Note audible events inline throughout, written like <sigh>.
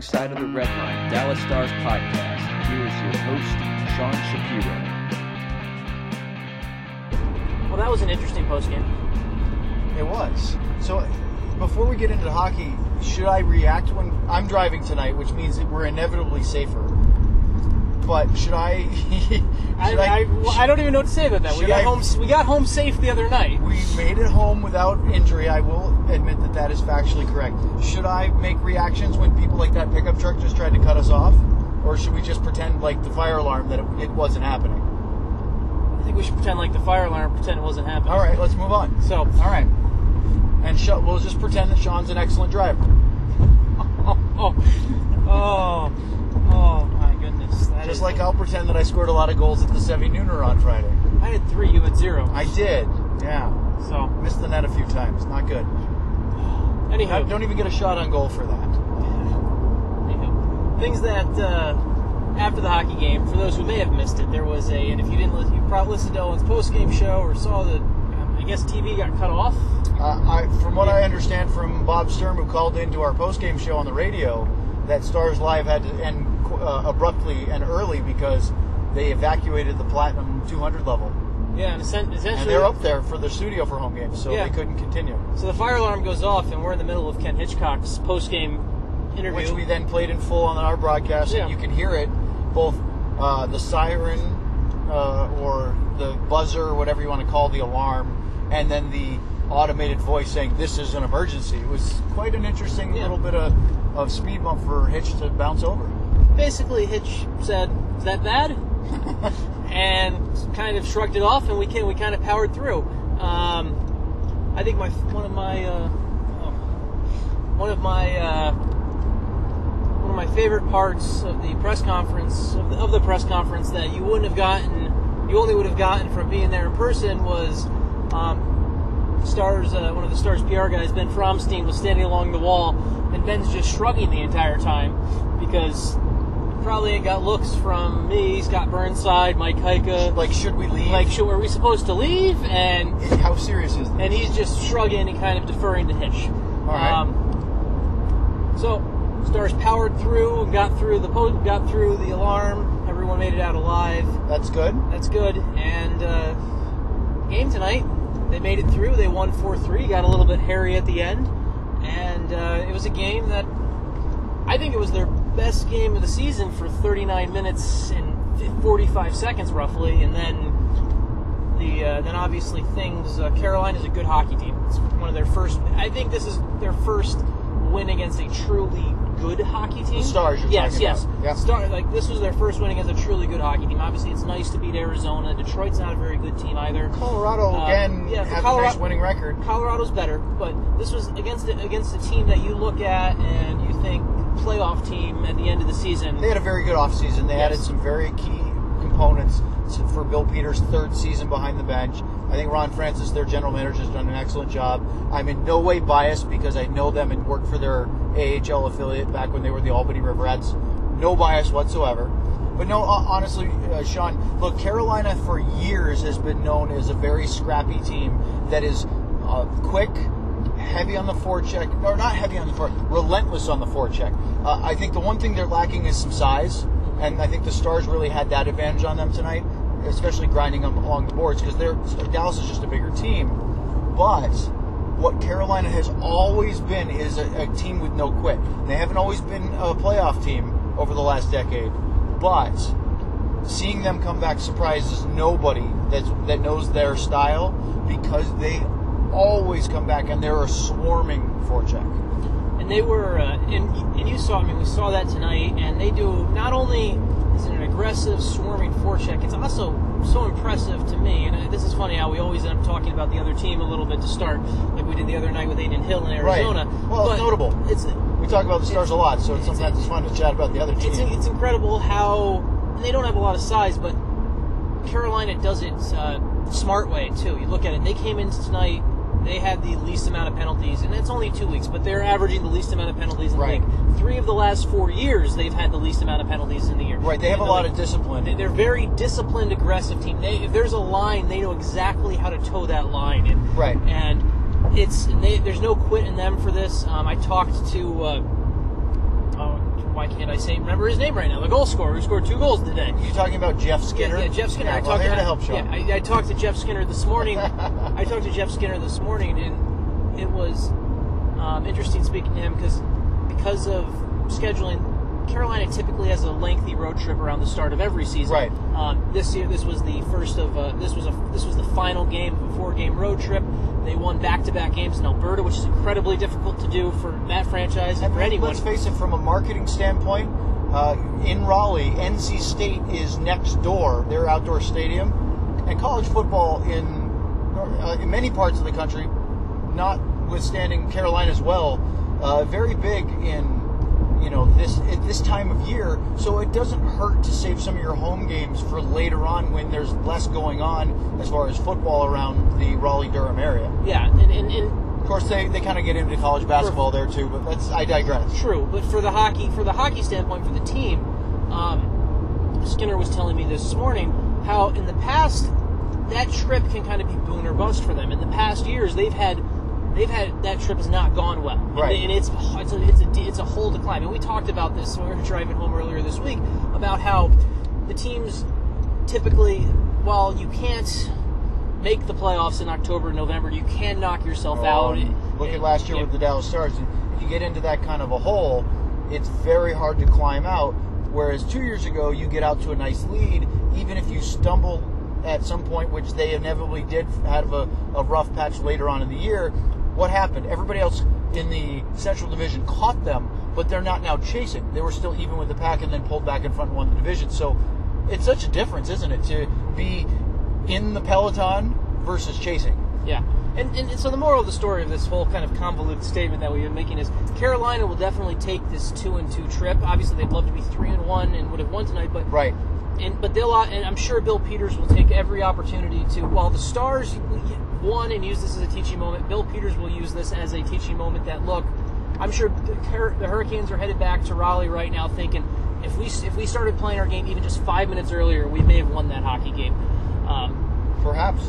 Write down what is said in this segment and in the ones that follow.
the Wrong Side of the Red Line Dallas Stars podcast. Here is your host, Sean Shapiro. Well, that was an interesting postgame. It was. So, before we get into hockey, should I react when I'm driving tonight, which means that we're inevitably safer? But should I? <laughs> should I, I, well, I don't even know what to say about that. We got I- home. We got home safe the other night. We made it home without injury. I will admit that that is factually correct. Should I make reactions when people like that pickup truck just tried to cut us off, or should we just pretend like the fire alarm that it, it wasn't happening? I think we should pretend like the fire alarm, pretend it wasn't happening. All right, let's move on. So, All right, and Sha- we'll just pretend that Sean's an excellent driver. oh, <laughs> oh, oh, oh my goodness. That Just like I'll pretend that I scored a lot of goals at the Sevi Nooner on Friday. I had three, you had zero. I did. Yeah. So, Missed the net a few times. Not good. Anywho, I don't even get a shot on goal for that. anywho, things that uh, after the hockey game, for those who may have missed it, there was a, and if you didn't, listen, you probably listened to Owen's post-game show or saw the, um, I guess TV got cut off. Uh, I, from what I understand from Bob Sturm, who called into our post game show on the radio, that Stars Live had to end uh, abruptly and early because they evacuated the Platinum 200 level. Yeah, and essen- essentially, And they're up there for the studio for home games, so Yeah. they couldn't continue. So the fire alarm goes off, and we're in the middle of Ken Hitchcock's post-game interview. Which we then played in full on our broadcast, Yeah. and you can hear it, both uh, the siren uh, or the buzzer, or whatever you want to call the alarm, and then the automated voice saying, This is an emergency. It was quite an interesting Yeah. little bit of, of speed bump for Hitch to bounce over. Basically, Hitch said, "Is that bad?" <laughs> and kind of shrugged it off, and we can we kind of powered through. Um, I think my one of my uh, one of my uh, one of my favorite parts of the press conference of the, of the press conference that you wouldn't have gotten, you only would have gotten from being there in person was. Um, Stars, uh, one of the Stars PR guys, Ben Fromstein, was standing along the wall, and Ben's just shrugging the entire time because probably ain't got looks from me, Scott Burnside, Mike Heika. Like, should we leave? like, should, are we supposed to leave? And how serious is this? and he's just shrugging and kind of deferring to Hitch. right. Um, so Stars powered through, and got through the po- got through the alarm. Everyone made it out alive. That's good. That's good. And uh, game tonight, they made it through. They won 4 3, got a little bit hairy at the end. And uh, it was a game that I think it was their best game of the season for 39 minutes and 45 seconds, roughly. And then the uh, then obviously things. Uh, Carolina's a good hockey team. It's one of their first. I think this is their first win against a truly good hockey team. The Stars you're yes, yes. about. Yeah. Star, like this was their first win against a truly good hockey team. Obviously, it's nice to beat Arizona. Detroit's not a very good team either. Colorado, Uh, again, yeah, have Colorado- a nice winning record. Colorado's better, but this was against a, against a team that you look at and you think playoff team at the end of the season. They had a very good offseason. They Yes. added some very key components for Bill Peters' third season behind the bench. I think Ron Francis, their general manager, has done an excellent job. I'm in no way biased because I know them and worked for their AHL affiliate back when they were the Albany River Rats. No bias whatsoever. But no, honestly, uh, Sean, look, Carolina for years has been known as a very scrappy team that is uh, quick, heavy on the forecheck, or not heavy on the fore, relentless on the forecheck. Uh, I think the one thing they're lacking is some size, and I think the Stars really had that advantage on them tonight, especially grinding them along the boards because Dallas is just a bigger team. But what Carolina has always been is a, a team with no quit. They haven't always been a playoff team over the last decade, but seeing them come back surprises nobody that's, that knows their style because they always come back and they're a swarming forecheck. and they were, uh, and, and you saw, I mean, we saw that tonight, and they do not only is it an aggressive, swarming forecheck, it's also so impressive to me. And this is funny how we always end up talking about the other team a little bit to start, like we did the other night with Adin Hill in Arizona. Right. Well, it's notable. It's We talk about the Stars a lot, so it's, It's- sometimes it's fun to chat about the other team. it's it's incredible how and they don't have a lot of size, but Carolina does it uh, smart way too. You look at it; they came in tonight. They had the least amount of penalties, and it's only two weeks, but they're averaging the least amount of penalties in the league. Three of the last four years, they've had the least amount of penalties in the year. right, they have a lot league. of discipline. They- They're very disciplined, aggressive team. They, if there's a line, they know exactly how to toe that line. And, Right. And it's they, there's no quit in them for this. Um, I talked to uh, uh, can't I say remember his name right now? The goal scorer who scored two goals today. You're talking about Jeff Skinner? Yeah, yeah, Jeff Skinner. Yeah, I well, talked to, to help Sean. Yeah, I, I talked to Jeff Skinner this morning. <laughs> I talked to Jeff Skinner this morning, and it was um, interesting speaking to him because because of scheduling. Carolina typically has a lengthy road trip around the start of every season. Right. Um, this year, this was the first of uh, this was a this was the final game of a four-game road trip. They won back-to-back games in Alberta, which is incredibly difficult to do for that franchise and for anyone. let's face it, from a marketing standpoint, uh, in Raleigh, NC State is next door, their outdoor stadium, and college football in, uh, in many parts of the country, notwithstanding Carolina as well, uh, very big in you know this at this time of year. So it doesn't hurt to save some of your home games for later on when there's less going on as far as football around the Raleigh Durham area. yeah, and, and, and Of course, they, they kind of get into college basketball there too, but that's I digress. True, but for the hockey, for the hockey standpoint, for the team, um, Skinner was telling me this morning how in the past that trip can kind of be boon or bust for them. In the past years, they've had they've had that trip has not gone well, And- Right. And, it's it's a, it's a it's a whole decline. And we talked about this when we were driving home earlier this week about how the teams typically, while you can't make the playoffs in October, and November, you can knock yourself out. Um, look at last year Yeah. with the Dallas Stars. and If you get into that kind of a hole, it's very hard to climb out. Whereas two years ago, you get out to a nice lead, even if you stumble at some point, which they inevitably did have a, a rough patch later on in the year. What happened? Everybody else in the Central Division caught them, but they're not now chasing. They were still even with the pack and then pulled back in front and won the division. So it's such a difference, isn't it, to be in the peloton versus chasing? Yeah. And, and so the moral of the story of this whole kind of convoluted statement that we've been making is Carolina will definitely take this two and two trip. Obviously, they'd love to be three and one and would have won tonight, but Right. and but they'll uh, and I'm sure Bill Peters will take every opportunity to. While the Stars won and use this as a teaching moment, Bill Peters will use this as a teaching moment. That look, I'm sure the, the Hurricanes are headed back to Raleigh right now, thinking if we if we started playing our game even just five minutes earlier, we may have won that hockey game. Um, Perhaps.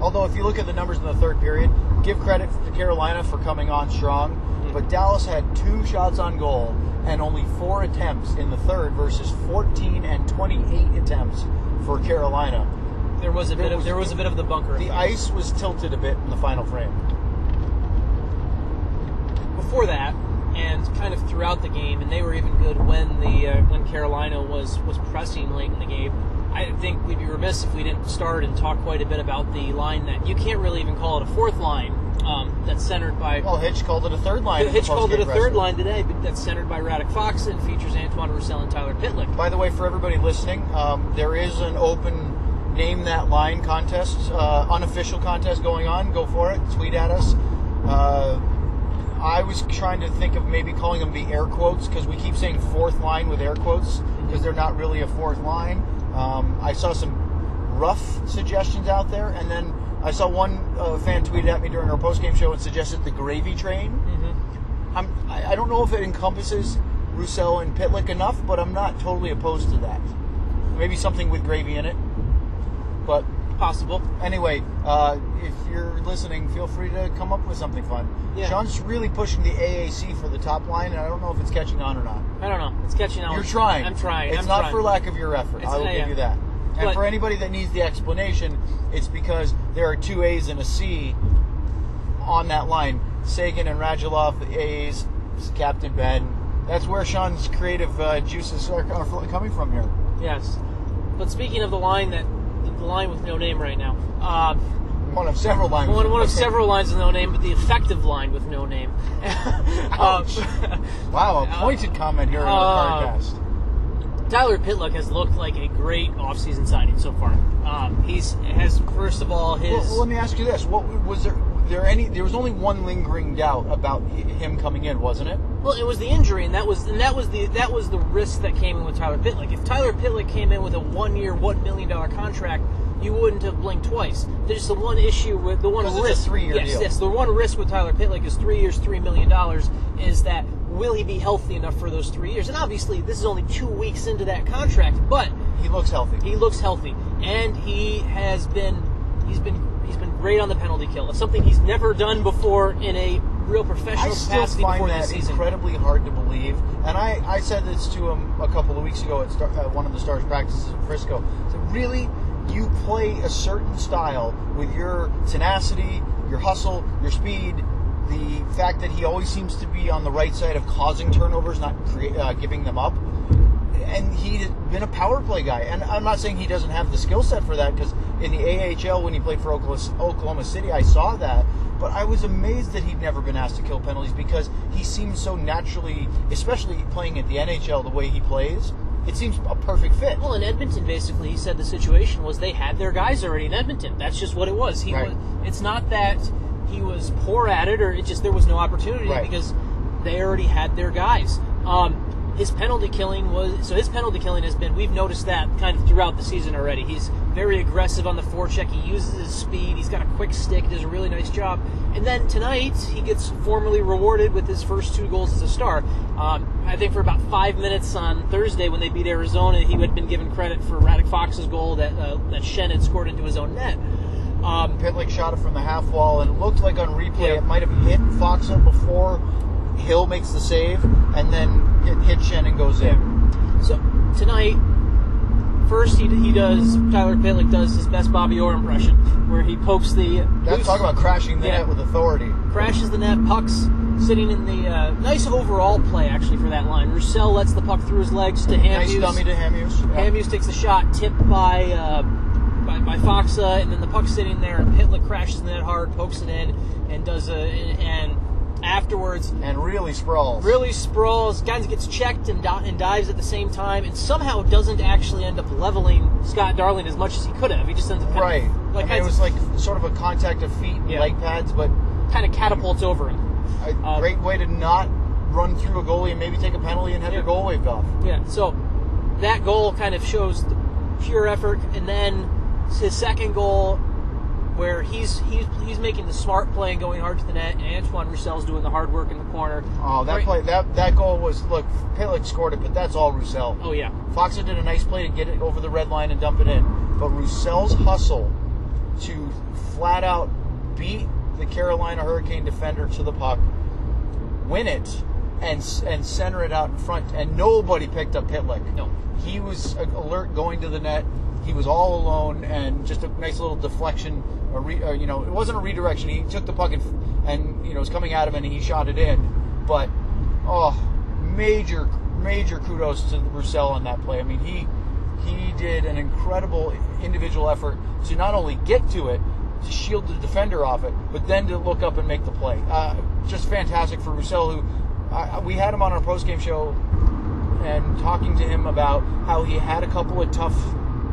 Although, if you look at the numbers in the third period, give credit to Carolina for coming on strong. Mm-hmm. But Dallas had two shots on goal and only four attempts in the third versus 14 and 28 attempts for Carolina. There was a There bit of there was a bit of the bunker. The effect. ice was tilted a bit in the final frame. before that and kind of throughout the game, and they were even good when the uh, when Carolina was was pressing late in the game. I think we'd be remiss if we didn't start and talk quite a bit about the line that you can't really even call it a fourth line. Um, that's centered by. Well, Hitch called it a third line. Hitch called it a third line today, but that's centered by Radek Faksa and features Antoine Roussel and Tyler Pitlick. By the way, for everybody listening, um, there is an open name that line contest, uh, unofficial contest going on. Go for it. Tweet at us. Uh, I was trying to think of maybe calling them the air quotes because we keep saying fourth line with air quotes because they're not really a fourth line. Um, I saw some rough suggestions out there, and then I saw one uh, fan tweeted at me during our postgame show and suggested the gravy train. I'm, I I don't know if it encompasses Roussel and Pitlick enough, but I'm not totally opposed to that. Maybe something with gravy in it. But Possible. anyway, uh, if you're listening, feel free to come up with something fun. Yeah. Sean's really pushing the AAC for the top line, and I don't know if it's catching on or not. I don't know. It's catching on. You're trying. I'm trying. It's I'm not trying. for lack of your effort. It's- I will give yeah. you that. And But- for anybody that needs the explanation, it's because there are two A's and a C on that line. Seguin and Radulov, the A's, Captain Benn. That's where Sean's creative uh, juices are, are coming from here. Yes. But speaking of the line that the line with no name right now. Uh, One of several lines. One, one of several lines with no name, but the effective line with no name. <laughs> Um, Wow, a pointed comment here in our Uh, podcast. Tyler Pitlick has looked like a great offseason signing so far. Um, he's has first of all his Well, well, let me ask you this: What was there? There any? There was only one lingering doubt about him coming in, wasn't it? Well, it was the injury, and that was and that was the that was the risk that came in with Tyler Pitlick. If Tyler Pitlick came in with a one-year, one million dollar contract, you wouldn't have blinked twice. There's the one issue with the one risk. three-year yes, deal. yes. The one risk with Tyler Pitlick is three years, three million dollars. Is that will he be healthy enough for those three years? And obviously, this is only two weeks into that contract, but He looks healthy. he looks healthy, and he has been he's been great on the penalty kill. It's something he's never done before in a real professional I still capacity find before that this season. incredibly hard to believe, and I, I said this to him a couple of weeks ago at, Star, at one of the Stars practices in Frisco. I said, really, you play a certain style with your tenacity, your hustle, your speed, the fact that he always seems to be on the right side of causing turnovers, not crea- uh, giving them up. And he's been a power play guy. And I'm not saying he doesn't have the skill set for that because in the AHL when he played for Oklahoma, Oklahoma City, I saw that. But I was amazed that he'd never been asked to kill penalties because he seems so naturally, especially playing at the NHL the way he plays. It seems a perfect fit. Well, in Edmonton, basically, he said the situation was they had their guys already in Edmonton. That's just what it was. He Right. was. It's not that he was poor at it, or it just there was no opportunity Right. because they already had their guys. Um, his penalty killing was so his penalty killing has been. We've noticed that kind of throughout the season already. He's very aggressive on the forecheck. He uses his speed. He's got a quick stick. Does a really nice job. And then tonight he gets formally rewarded with his first two goals as a star. Um, I think for about five minutes on Thursday when they beat Arizona, he had been given credit for Radek Faksa's goal that uh, that Shen had scored into his own net. Um, Pitlick shot it from the half wall, and it looked like on replay Yeah. it might have hit Faksa before Hill makes the save, and then it hit Shen and goes in. So tonight, first he, he does Tyler Pitlick does his best Bobby Orr impression, where he pokes the That's talk about crashing the Yeah. net with authority. crashes the net, pucks sitting in the uh, nice overall play actually for that line. Roussel lets the puck through his legs to Hamhuis. Nice dummy to Hamhuis. Yeah. Takes a shot tipped by uh, by, by Faksa, and then the puck's sitting there, and Pitlick crashes the net hard, pokes it in, and does a and afterwards and really sprawls. really sprawls, kind of gets checked and, and dives at the same time, and somehow doesn't actually end up leveling Scott Darling as much as he could have. He just ends up Right. of, like I mean, it was like sort of a contact of feet and Yeah. leg pads, but kind of catapults over him. a Um, great way to not run through a goalie and maybe take a penalty and have Yeah. your goal waved off. Yeah, so that goal kind of shows the pure effort, and then his second goal, where he's he's he's making the smart play and going hard to the net, and Antoine Roussel's doing the hard work in the corner. Oh, that Right- play, that that goal was look. Pitlick scored it, but that's all Roussel. Oh yeah, Faksa did a nice play to get it over the red line and dump it in. But Roussel's hustle to flat out beat the Carolina Hurricane defender to the puck, win it, and and center it out in front, and nobody picked up Pitlick. No. he was alert going to the net. He was all alone, and just a nice little deflection. Or re, uh, you know, it wasn't a redirection. He took the puck and, and you know, was coming at him, and he shot it in. But oh, major major kudos to Roussel on that play. I mean, he he did an incredible individual effort to not only get to it, to shield the defender off it, but then to look up and make the play. Uh, just fantastic for Roussel, who we had him on our post game show and talking to him about how he had a couple of tough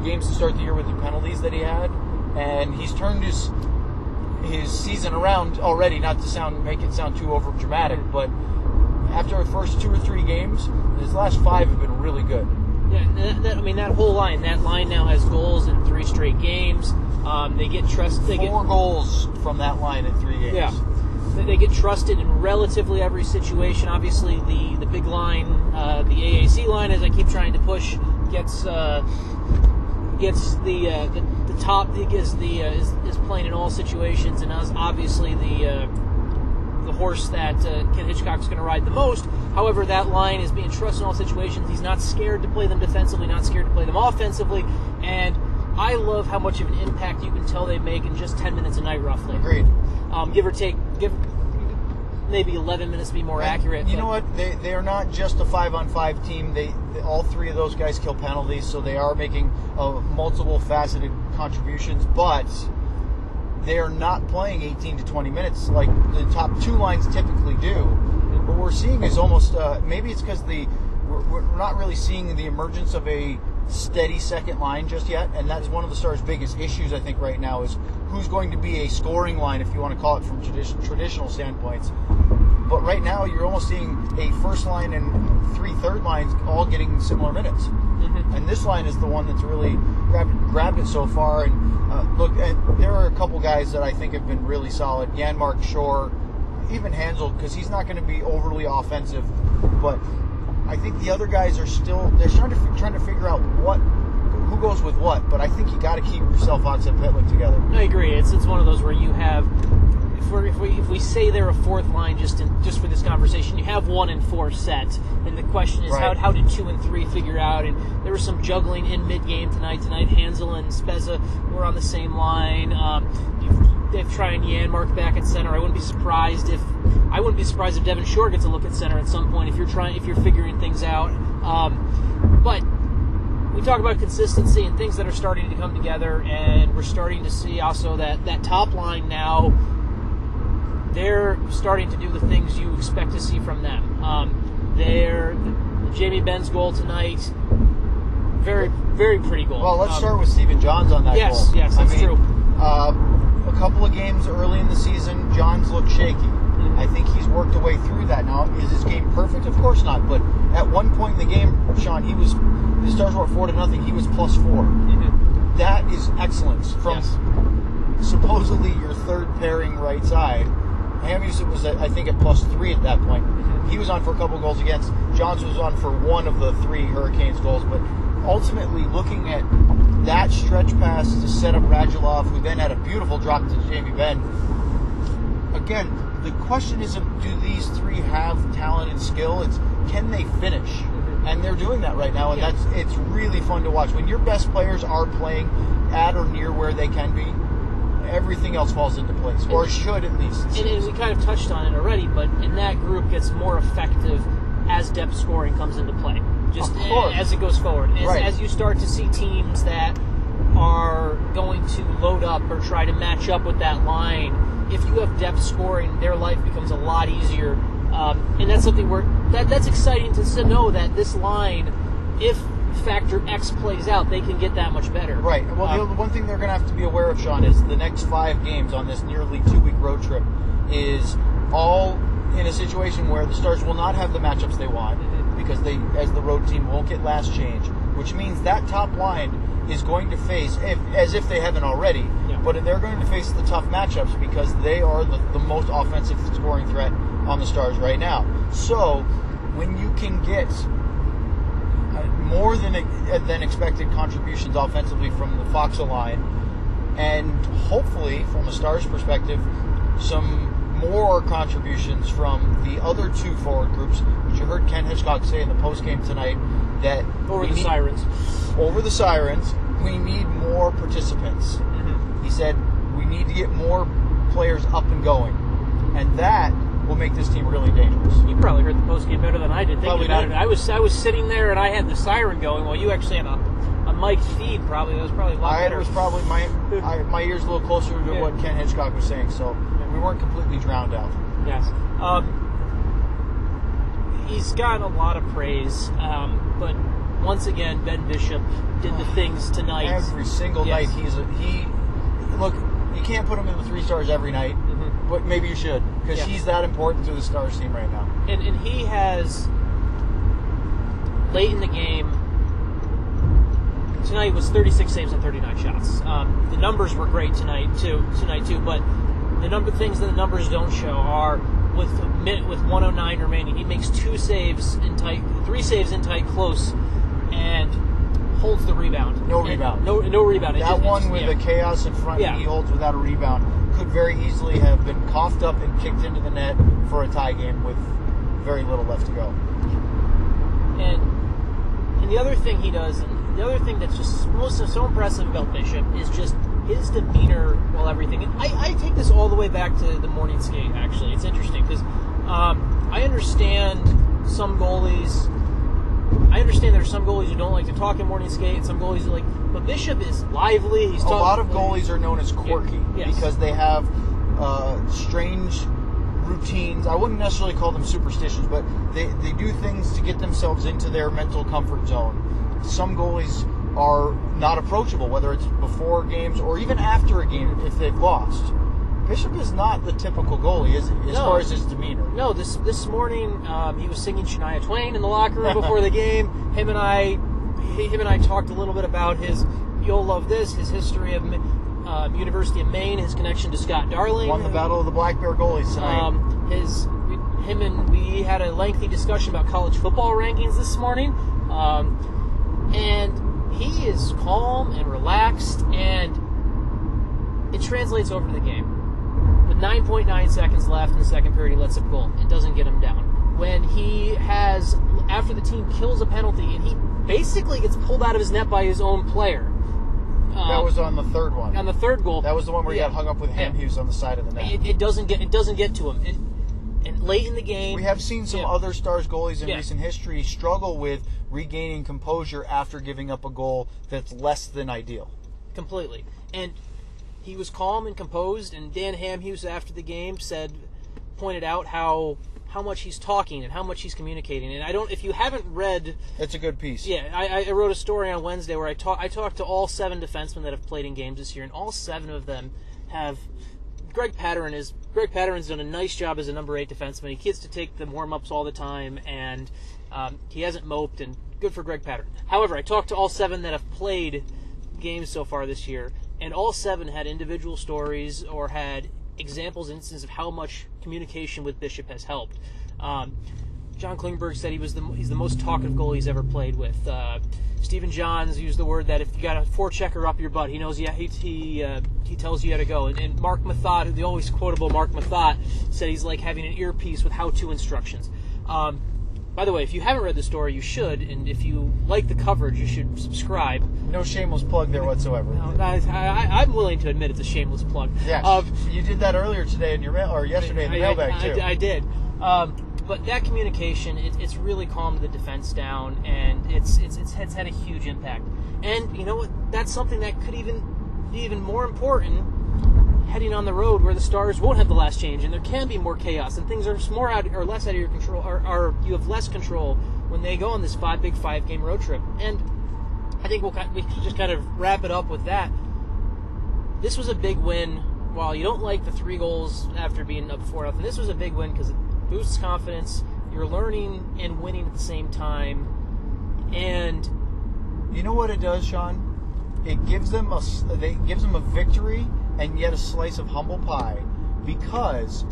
games to start the year with the penalties that he had, and he's turned his his season around already. Not to sound make it sound too over dramatic, but after the first two or three games, his last five have been really good. yeah. That, that, I mean, that whole line, that line now has goals in three straight games. Um, they get trust. They get Four goals from that line in three games. Yeah. They- They get trusted in relatively every situation. Obviously, the, the big line, uh, the AAC line, as I keep trying to push, gets uh, gets the, uh, the the top is the uh, is, is playing in all situations, and obviously the uh, the horse that uh, Ken Hitchcock's going to ride the most. However, that line is being trusted in all situations. He's not scared to play them defensively, not scared to play them offensively, and I love how much of an impact you can tell they make in just 10 minutes a night, roughly Agreed. um, give or take, give maybe 11 minutes to be more And accurate. You but- know what? They they are not just a five on five team. They all three of those guys kill penalties, so they are making uh, multiple faceted contributions. But they are not playing 18 to 20 minutes like the top two lines typically do. What we're seeing is almost uh, maybe it's because the we're, we're not really seeing the emergence of a steady second line just yet, and that is one of the Stars' biggest issues I think right now is who's going to be a scoring line if you want to call it from tradi- traditional standpoints. But right now, you're almost seeing a first line and three third lines all getting similar minutes. Mhm. And this line is the one that's really grabbed, grabbed it so far. And uh, look, and there are a couple guys that I think have been really solid. Janmark Shore, even Hanzal, because he's not going to be overly offensive. But I think the other guys are still they're trying to trying to figure out what who goes with what. But I think you got to keep yourself on Pitlick together. I agree. It's it's one of those where you have if, we're, if we if we say they're a fourth line just in, just for this conversation, you have one and four set, and the question is how, Right. how did two and three figure out? And there was some juggling in mid game tonight. Tonight, Hanzal and Spezza were on the same line. Um, they've tried Janmark back at center. I wouldn't be surprised if I wouldn't be surprised if Devin Shore gets a look at center at some point if you're trying if you're figuring things out. Um, but we talk about consistency and things that are starting to come together, and we're starting to see also that that top line now. They're starting to do the things you expect to see from them. Um, they're Jamie Benn's goal tonight. Very, very pretty goal. Well, let's Um, start with Stephen Johns on that Yes, goal. yes, I that's mean, true. Uh, a couple of games early in the season, Johns looked shaky. Mm-hmm. I think he's worked a way through that now. Is his game perfect? Of course not. But at one point in the game, Sean, he was the Stars were four to nothing. He was plus 4 mhm. That is excellence from Yes. supposedly your third pairing right side. Hamuson was, at, I think, at plus three at that point. He was on for a couple goals against. Johns was on for one of the three Hurricanes goals. But ultimately, looking at that stretch pass to set up Radulov, who then had a beautiful drop to Jamie Benn. Again, the question isn't do these three have talent and skill? It's can they finish? Mhm. And they're doing that right now, and Yeah. that's it's really fun to watch. When your best players are playing at or near where they can be, everything else falls into place, or And- should at least. and, and we kind of touched on it already, but in that group gets more effective as depth scoring comes into play. Just as it goes forward, as, Right. as you start to see teams that are going to load up or try to match up with that line. If you have depth scoring, their life becomes a lot easier, um, and that's something where that that's exciting to know that this line, if factor X plays out, they can get that much better. Right. Well, the Um, other- one thing they're going to have to be aware of, Sean, is the next five games on this nearly two-week road trip is all in a situation where the Stars will not have the matchups they want because they, as the road team, won't get last change, which means that top line is going to face, if, as if they haven't already, Yeah. but they're going to face the tough matchups because they are the, the most offensive scoring threat on the Stars right now. So, when you can get uh, more than than expected contributions offensively from the Faksa line, and hopefully, from a Stars perspective, some more contributions from the other two forward groups, which you heard Ken Hitchcock say in the postgame tonight that over the need- sirens. over the sirens, we need more participants. Mhm. He said we need to get more players up and going, and that will make this team really dangerous. You probably heard the post game better than I did. Thinking Probably about did. it, I was I was sitting there and I had the siren going while you actually had a, a mic feed. Probably that was probably a lot I better. was probably my I, my ears a little closer to Yeah. what Ken Hitchcock was saying, so we weren't completely drowned out. yes. Um, he's gotten a lot of praise, um, but once again, Ben Bishop did the things tonight. Every single Yes. night, he's a, he. Look, you can't put him in the three stars every night. But maybe you should because Yeah. he's that important to the Stars team right now. and and he has late in the game tonight was 36 saves and 39 shots. Um, the numbers were great tonight too. Tonight too, but the number things that the numbers don't show are with with 109 remaining, he makes two saves in tight, three saves in tight close, and holds the rebound. No And- rebound. No no rebound. It That just- one with yeah. the chaos in front Yeah. he holds without a rebound could very easily have been coughed up and kicked into the net for a tie game with very little left to go. And and the other thing he does, and the other thing that's just most so impressive about Bishop is just his demeanor while everything. And I, I take this all the way back to the morning skate. Actually, it's interesting because um, I understand some goalies. I understand there's some goalies who don't like to talk in morning skate, some goalies who like. But Bishop is lively. He's A lot of goalies are known as quirky Yes. because they have uh, strange routines. I wouldn't necessarily call them superstitions, but they, they do things to get themselves into their mental comfort zone. Some goalies are not approachable, whether it's before games or even after a game if they've lost. Bishop is not the typical goalie, is he, as No. far as his demeanor. No, this this morning um, he was singing Shania Twain in the locker room before the game. <laughs> Him and I, he, him and I talked a little bit about his. You'll love this. His history of um, University of Maine, his connection to Scott Darling. Won the battle of the Black Bear goalies tonight. Um, his him and we had a lengthy discussion about college football rankings this morning, um, and he is calm and relaxed, and it translates over to the game. With 9.9 seconds left in the second period, he lets up a goal. It doesn't get him down. When he has, after the team kills a penalty, and he basically gets pulled out of his net by his own player. That Um, was on the third one. on the third goal. that was the one where he Yeah. got hung up with Yeah. He was on the side of the net. It, it doesn't get it doesn't get to him. And, and late in the game, We have seen some Yeah. other Stars goalies in Yeah. recent history struggle with regaining composure after giving up a goal that's less than ideal. completely. And he was calm and composed. And Dan Hamhuis after the game said, pointed out how how much he's talking and how much he's communicating. And I don't, if you haven't read, It's a good piece. yeah, I, I wrote a story on Wednesday where I talk, I talked to all seven defensemen that have played in games this year, and all seven of them have. Greg Pateryn is Greg Pateryn's done a nice job as a number eight defenseman. He gets to take the warm ups all the time, and um, he hasn't moped. And good for Greg Pateryn. However, I talked to all seven that have played games so far this year, and all seven had individual stories or had examples, instances of how much communication with Bishop has helped. Um, John Klingberg said he was the he's the most talkative goalie he's ever played with. Uh, Stephen Johns used the word that if you got a forechecker up your butt, he knows yeah he he, uh, he tells you how to go. And, and Marc Methot, the always quotable Marc Methot, said he's like having an earpiece with how-to instructions. Um, by the way, if you haven't read the story, you should, and if you like the coverage, you should subscribe. No shameless plug there whatsoever. I, I, I'm willing to admit it's a shameless plug. Yeah, Um, you did that earlier today in your mail, or yesterday in the I- mailbag I, too. I, I did. Um, but that communication, it, it's really calmed the defense down, and it's, it's it's it's had a huge impact. And you know what? That's something that could even be even more important heading on the road where the Stars won't have the last change, and there can be more chaos, and things are more out or less out of your control, or, or you have less control when they go on this five big five game road trip. And I think we'll we can just kind of wrap it up with that this was a big win. While you don't like the three goals after being up four nothing, this was a big win because it boosts confidence. You're learning and winning at the same time, and You know what it does, Sean? It gives them a they gives them a victory and yet a slice of humble pie because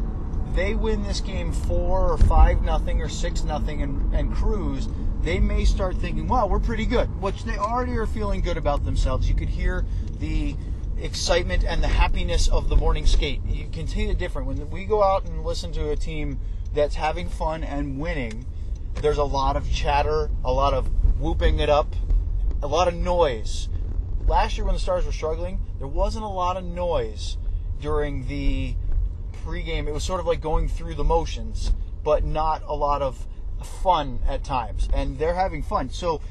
they win this game four or five nothing or six nothing and, and cruise. They may start thinking, "Wow, we're pretty good," which they already are feeling good about themselves. You could hear the excitement and the happiness of the morning skate. You can see it different when we go out and listen to a team that's having fun and winning. There's a lot of chatter, a lot of whooping it up, a lot of noise. Last year when the Stars were struggling, there wasn't a lot of noise during the pregame. It was sort of like going through the motions, but not a lot of fun at times. And they're having fun. So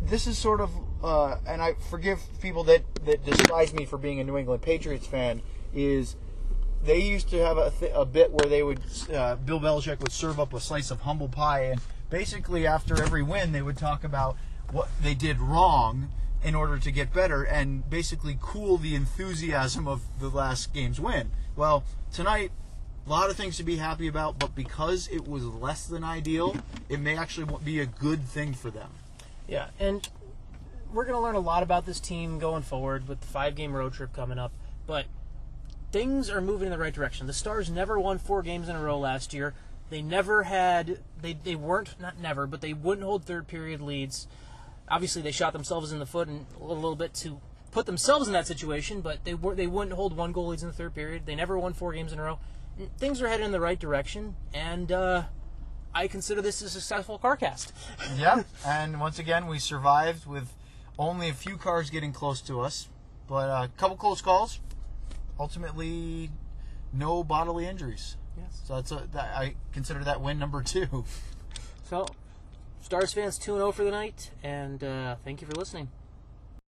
this is sort of, uh, and I forgive people that, that despise me for being a New England Patriots fan, is they used to have a, th- a bit where they would, uh, Bill Belichick would serve up a slice of humble pie, and basically after every win, they would talk about what they did wrong in order to get better and basically cool the enthusiasm of the last game's win. Well, tonight, a lot of things to be happy about, but because it was less than ideal, it may actually be a good thing for them. yeah, and we're going to learn a lot about this team going forward with the five game road trip coming up. But things are moving in the right direction. The Stars never won four games in a row last year. They never had they they weren't not never, but they wouldn't hold third period leads. Obviously, they shot themselves in the foot and a little, bit to put themselves in that situation, but they were they wouldn't hold one goal leads in the third period. They never won four games in a row. Things are headed in the right direction, and uh, I consider this a successful CarCast. <laughs> Yep. and once again, we survived with only a few cars getting close to us, but a couple close calls. Ultimately, no bodily injuries. Yes. So that's a, that, I consider that win number two. So, Stars fans 2 0 for the night, and uh, thank you for listening.